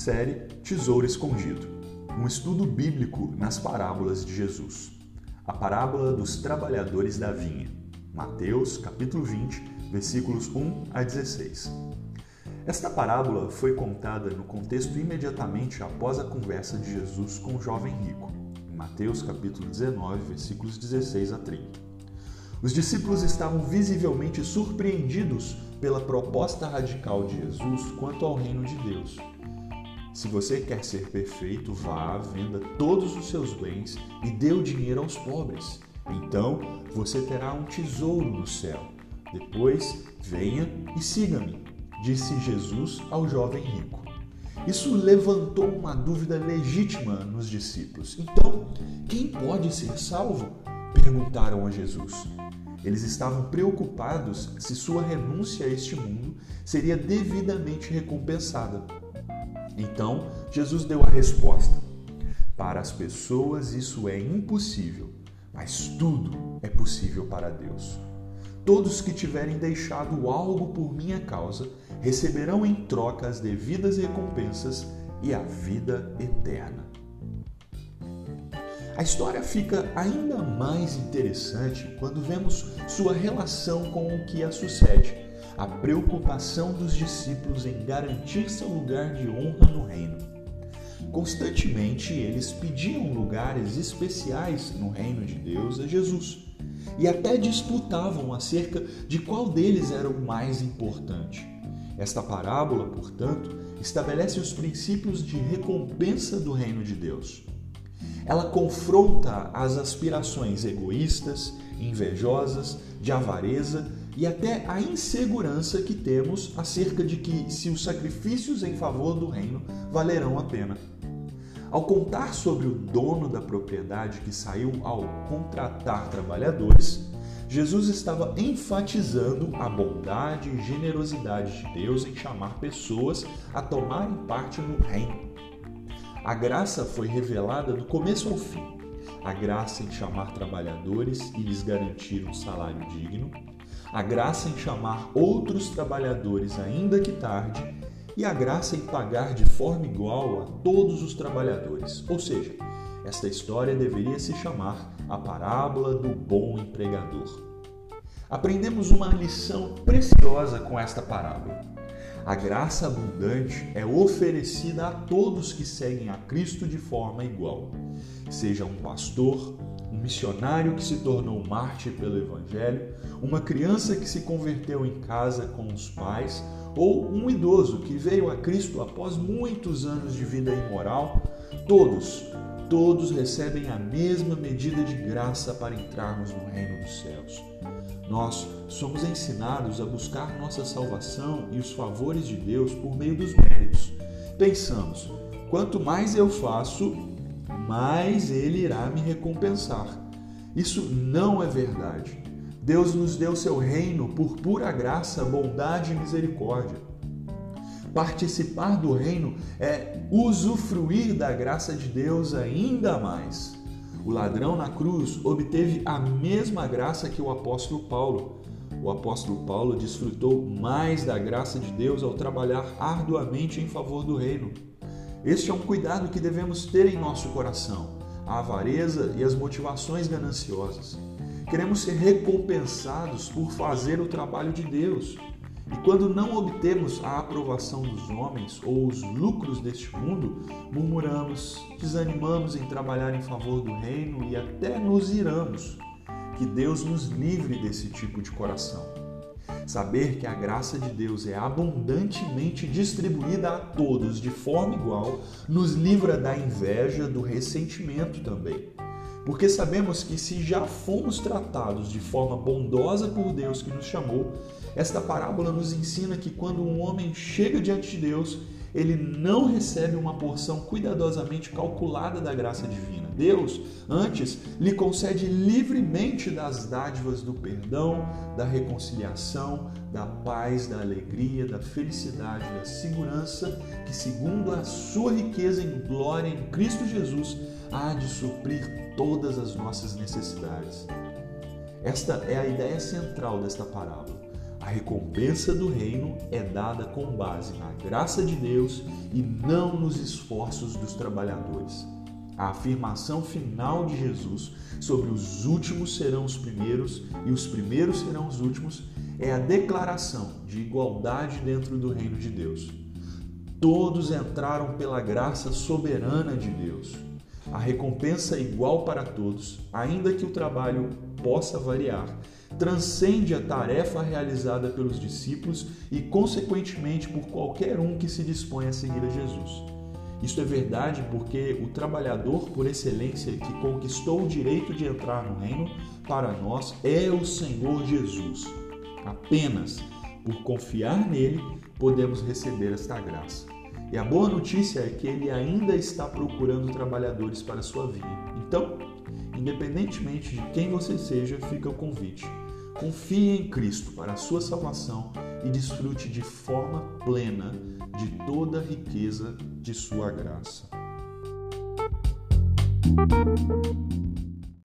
Série Tesouro Escondido um estudo bíblico nas parábolas de Jesus. A parábola dos trabalhadores da vinha. Mateus, capítulo 20, versículos 1 a 16. Esta parábola foi contada no contexto imediatamente após a conversa de Jesus com o jovem rico, Mateus capítulo 19, versículos 16 a 30. Os discípulos estavam visivelmente surpreendidos pela proposta radical de Jesus quanto ao reino de Deus se você quer ser perfeito, vá, venda todos os seus bens e dê o dinheiro aos pobres. Então você terá um tesouro no céu. Depois, venha e siga-me, disse Jesus ao jovem rico. Isso levantou uma dúvida legítima nos discípulos. Então, quem pode ser salvo? perguntaram a Jesus. Eles estavam preocupados se sua renúncia a este mundo seria devidamente recompensada. Então, Jesus deu a resposta: Para as pessoas isso é impossível, mas tudo é possível para Deus. Todos que tiverem deixado algo por minha causa receberão em troca as devidas recompensas e a vida eterna. A história fica ainda mais interessante quando vemos sua relação com o que a sucede a preocupação dos discípulos em garantir seu lugar de honra no reino. Constantemente eles pediam lugares especiais no reino de Deus a Jesus e até disputavam acerca de qual deles era o mais importante. Esta parábola, portanto, estabelece os princípios de recompensa do reino de Deus. Ela confronta as aspirações egoístas, invejosas, de avareza e até a insegurança que temos acerca de que se os sacrifícios em favor do reino valerão a pena. Ao contar sobre o dono da propriedade que saiu ao contratar trabalhadores, Jesus estava enfatizando a bondade e generosidade de Deus em chamar pessoas a tomarem parte no reino. A graça foi revelada do começo ao fim. A graça em chamar trabalhadores e lhes garantir um salário digno, a graça em chamar outros trabalhadores, ainda que tarde, e a graça em pagar de forma igual a todos os trabalhadores. Ou seja, esta história deveria se chamar a parábola do bom empregador. Aprendemos uma lição preciosa com esta parábola. A graça abundante é oferecida a todos que seguem a Cristo de forma igual, seja um pastor, um missionário que se tornou mártir pelo Evangelho, uma criança que se converteu em casa com os pais, ou um idoso que veio a Cristo após muitos anos de vida imoral, todos, todos recebem a mesma medida de graça para entrarmos no reino dos céus. Nós somos ensinados a buscar nossa salvação e os favores de Deus por meio dos méritos. Pensamos, quanto mais eu faço, mais Ele irá me recompensar. Isso não é verdade. Deus nos deu seu reino por pura graça, bondade e misericórdia. Participar do reino é usufruir da graça de Deus ainda mais. O ladrão na cruz obteve a mesma graça que o apóstolo Paulo. O apóstolo Paulo desfrutou mais da graça de Deus ao trabalhar arduamente em favor do reino. Este é um cuidado que devemos ter em nosso coração: a avareza e as motivações gananciosas. Queremos ser recompensados por fazer o trabalho de Deus. E quando não obtemos a aprovação dos homens ou os lucros deste mundo, murmuramos, desanimamos em trabalhar em favor do reino e até nos iramos. Que Deus nos livre desse tipo de coração. Saber que a graça de Deus é abundantemente distribuída a todos de forma igual nos livra da inveja, do ressentimento também. Porque sabemos que se já fomos tratados de forma bondosa por Deus que nos chamou, esta parábola nos ensina que quando um homem chega diante de Deus, ele não recebe uma porção cuidadosamente calculada da graça divina. Deus, antes, lhe concede livremente das dádivas do perdão, da reconciliação, da paz, da alegria, da felicidade, da segurança, que, segundo a sua riqueza em glória em Cristo Jesus, há de suprir todas as nossas necessidades. Esta é a ideia central desta parábola. A recompensa do reino é dada com base na graça de Deus e não nos esforços dos trabalhadores. A afirmação final de Jesus sobre os últimos serão os primeiros e os primeiros serão os últimos é a declaração de igualdade dentro do reino de Deus. Todos entraram pela graça soberana de Deus. A recompensa é igual para todos, ainda que o trabalho possa variar, transcende a tarefa realizada pelos discípulos e, consequentemente, por qualquer um que se dispõe a seguir a Jesus. Isso é verdade porque o trabalhador por excelência que conquistou o direito de entrar no reino para nós é o Senhor Jesus. Apenas por confiar nele podemos receber esta graça. E a boa notícia é que ele ainda está procurando trabalhadores para sua vinha. Então, independentemente de quem você seja, fica o convite. Confie em Cristo para a sua salvação e desfrute de forma plena de toda a riqueza de sua graça.